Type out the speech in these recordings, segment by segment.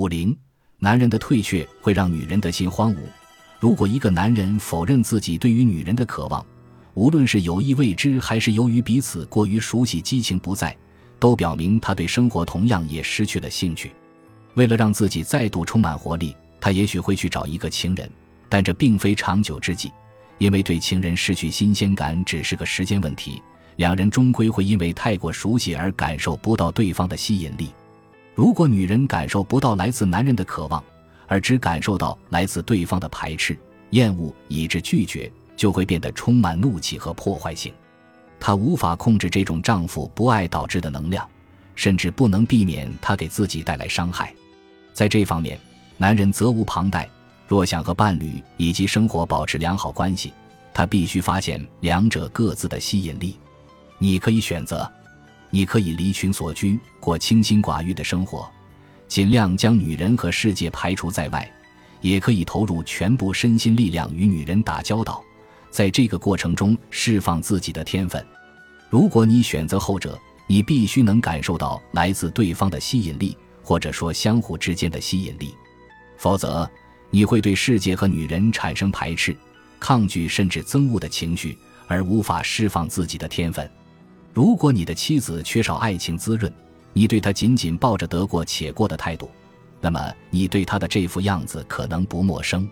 五零，男人的退却会让女人的心荒芜。如果一个男人否认自己对于女人的渴望，无论是有意未知，还是由于彼此过于熟悉，激情不在，都表明他对生活同样也失去了兴趣。为了让自己再度充满活力，他也许会去找一个情人，但这并非长久之计，因为对情人失去新鲜感只是个时间问题。两人终归会因为太过熟悉而感受不到对方的吸引力。如果女人感受不到来自男人的渴望，而只感受到来自对方的排斥、厌恶以致拒绝，就会变得充满怒气和破坏性。她无法控制这种丈夫不爱导致的能量，甚至不能避免他给自己带来伤害。在这方面，男人责无旁贷。若想和伴侣以及生活保持良好关系，他必须发现两者各自的吸引力。你可以选择，你可以离群所居，过清心寡欲的生活，尽量将女人和世界排除在外；也可以投入全部身心力量与女人打交道，在这个过程中释放自己的天分。如果你选择后者，你必须能感受到来自对方的吸引力，或者说相互之间的吸引力，否则你会对世界和女人产生排斥、抗拒甚至憎恶的情绪，而无法释放自己的天分。如果你的妻子缺少爱情滋润，你对她仅仅抱着得过且过的态度，那么你对她的这副样子可能不陌生。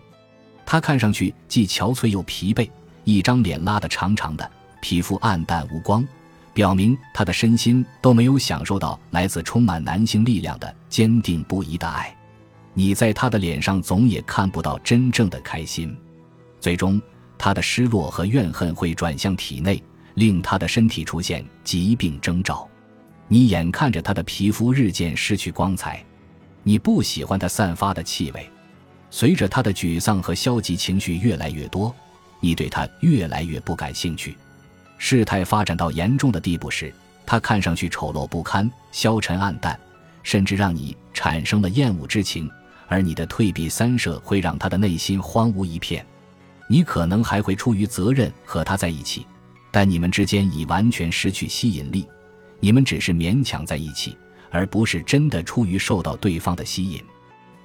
她看上去既憔悴又疲惫，一张脸拉得长长的，皮肤暗淡无光，表明她的身心都没有享受到来自充满男性力量的坚定不移的爱。你在她的脸上总也看不到真正的开心，最终她的失落和怨恨会转向体内。令他的身体出现疾病征兆，你眼看着他的皮肤日渐失去光彩，你不喜欢他散发的气味。随着他的沮丧和消极情绪越来越多，你对他越来越不感兴趣。事态发展到严重的地步时，他看上去丑陋不堪、消沉暗淡，甚至让你产生了厌恶之情。而你的退避三舍会让他的内心荒芜一片。你可能还会出于责任和他在一起。但你们之间已完全失去吸引力，你们只是勉强在一起，而不是真的出于受到对方的吸引。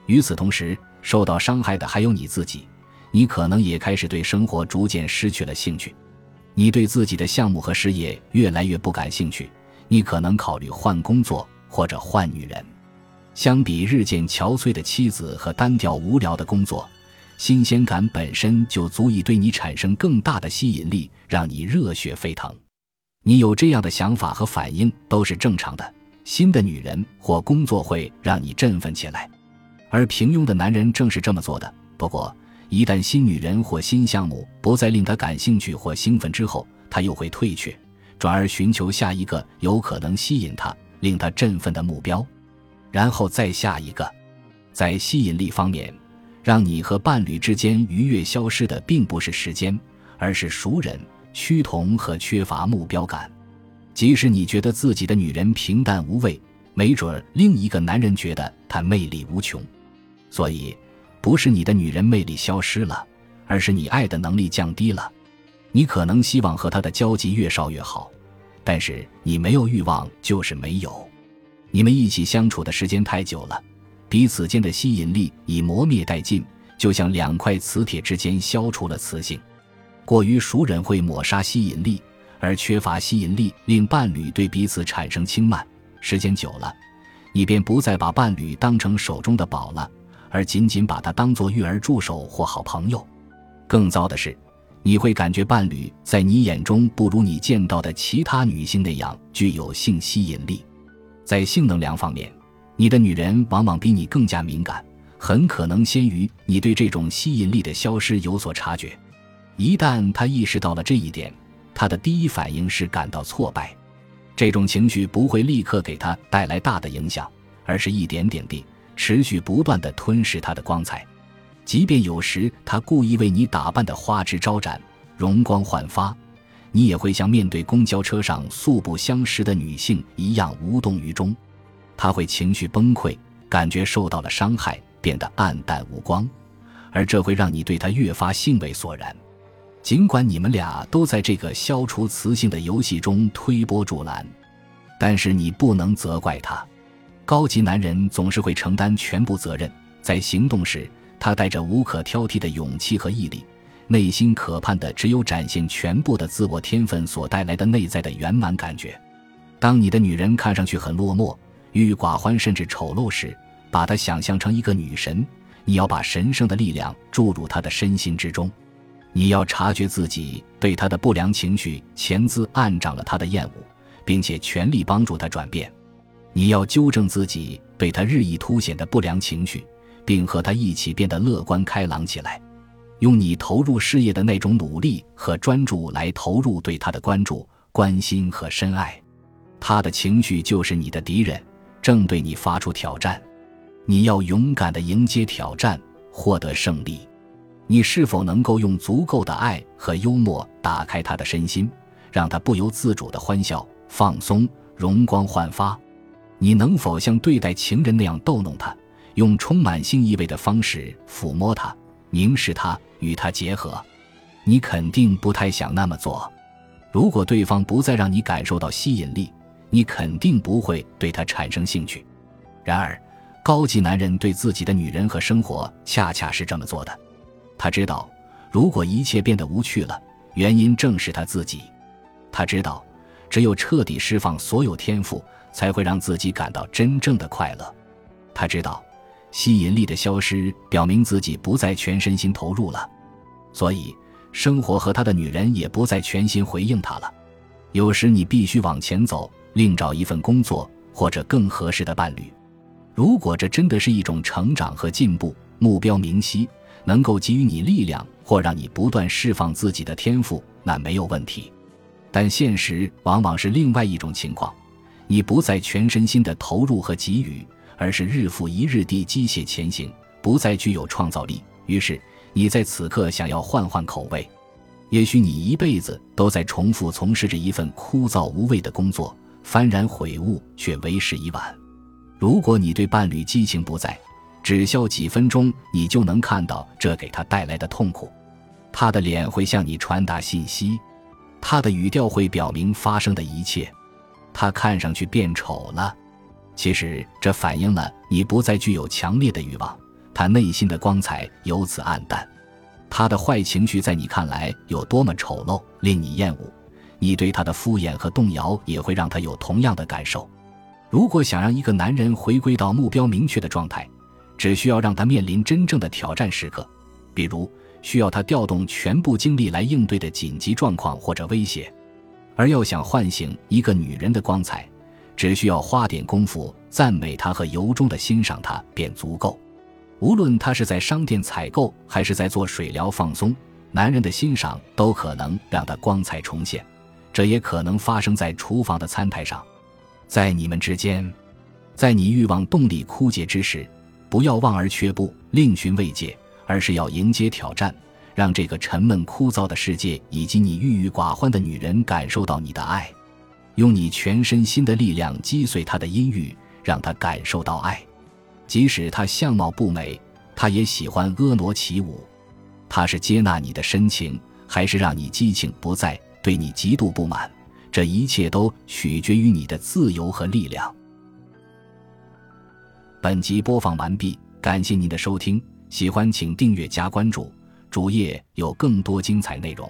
与此同时，受到伤害的还有你自己，你可能也开始对生活逐渐失去了兴趣，你对自己的项目和事业越来越不感兴趣，你可能考虑换工作或者换女人。相比日渐憔悴的妻子和单调无聊的工作。新鲜感本身就足以对你产生更大的吸引力，让你热血沸腾。你有这样的想法和反应都是正常的。新的女人或工作会让你振奋起来，而平庸的男人正是这么做的。不过，一旦新女人或新项目不再令他感兴趣或兴奋之后，他又会退却，转而寻求下一个有可能吸引他、令他振奋的目标，然后再下一个。在吸引力方面。让你和伴侣之间愉悦消失的，并不是时间，而是熟人、趋同和缺乏目标感。即使你觉得自己的女人平淡无味，没准儿另一个男人觉得她魅力无穷。所以，不是你的女人魅力消失了，而是你爱的能力降低了。你可能希望和她的交集越少越好，但是你没有欲望就是没有。你们一起相处的时间太久了。彼此间的吸引力已磨灭殆尽，就像两块磁铁之间消除了磁性。过于熟人会抹杀吸引力，而缺乏吸引力令伴侣对彼此产生轻慢。时间久了，你便不再把伴侣当成手中的宝了，而仅仅把他当作育儿助手或好朋友。更糟的是，你会感觉伴侣在你眼中不如你见到的其他女性那样具有性吸引力。在性能量方面。你的女人往往比你更加敏感，很可能先于你对这种吸引力的消失有所察觉。一旦她意识到了这一点，她的第一反应是感到挫败。这种情绪不会立刻给她带来大的影响，而是一点点地持续不断地吞噬她的光彩。即便有时她故意为你打扮得花枝招展、容光焕发，你也会像面对公交车上素不相识的女性一样无动于衷。他会情绪崩溃，感觉受到了伤害，变得暗淡无光，而这会让你对他越发兴味索然。尽管你们俩都在这个消除雌性的游戏中推波助澜，但是你不能责怪他。高级男人总是会承担全部责任，在行动时，他带着无可挑剔的勇气和毅力，内心渴盼的只有展现全部的自我天分所带来的内在的圆满感觉。当你的女人看上去很落寞、郁郁寡欢，甚至丑陋时，把她想象成一个女神，你要把神圣的力量注入她的身心之中。你要察觉自己对她的不良情绪潜滋暗长了她的厌恶，并且全力帮助她转变。你要纠正自己对她日益凸显的不良情绪，并和她一起变得乐观开朗起来。用你投入事业的那种努力和专注来投入对她的关注、关心和深爱。他的情绪就是你的敌人，正对你发出挑战。你要勇敢地迎接挑战，获得胜利。你是否能够用足够的爱和幽默打开他的身心，让他不由自主地欢笑、放松、容光焕发？你能否像对待情人那样逗弄他，用充满性意味的方式抚摸他、凝视他、与他结合？你肯定不太想那么做。如果对方不再让你感受到吸引力，你肯定不会对他产生兴趣。然而，高级男人对自己的女人和生活恰恰是这么做的。他知道，如果一切变得无趣了，原因正是他自己。他知道，只有彻底释放所有天赋，才会让自己感到真正的快乐。他知道，吸引力的消失表明自己不再全身心投入了，所以生活和他的女人也不再全心回应他了。有时你必须往前走。另找一份工作或者更合适的伴侣，如果这真的是一种成长和进步，目标明晰，能够给予你力量或让你不断释放自己的天赋，那没有问题。但现实往往是另外一种情况，你不再全身心的投入和给予，而是日复一日地机械前行，不再具有创造力。于是你在此刻想要换换口味，也许你一辈子都在重复从事着一份枯燥无味的工作。幡然悔悟，却为时已晚。如果你对伴侣激情不在，只笑几分钟，你就能看到这给他带来的痛苦。他的脸会向你传达信息，他的语调会表明发生的一切。他看上去变丑了，其实这反映了你不再具有强烈的欲望，他内心的光彩由此暗淡。他的坏情绪在你看来有多么丑陋，令你厌恶。你对他的敷衍和动摇也会让他有同样的感受。如果想让一个男人回归到目标明确的状态，只需要让他面临真正的挑战时刻，比如需要他调动全部精力来应对的紧急状况或者威胁。而要想唤醒一个女人的光彩，只需要花点功夫赞美她和由衷的欣赏她便足够。无论她是在商店采购还是在做水疗放松，男人的欣赏都可能让她光彩重现。这也可能发生在厨房的餐台上，在你们之间，在你欲望动力枯竭之时，不要望而却步，另寻慰藉，而是要迎接挑战，让这个沉闷枯燥的世界以及你郁郁寡欢的女人感受到你的爱，用你全身心的力量击碎她的阴郁，让她感受到爱。即使她相貌不美，她也喜欢婀娜起舞。她是接纳你的深情，还是让你激情不再？对你极度不满，这一切都取决于你的自由和力量。本集播放完毕，感谢您的收听，喜欢请订阅加关注，主页有更多精彩内容。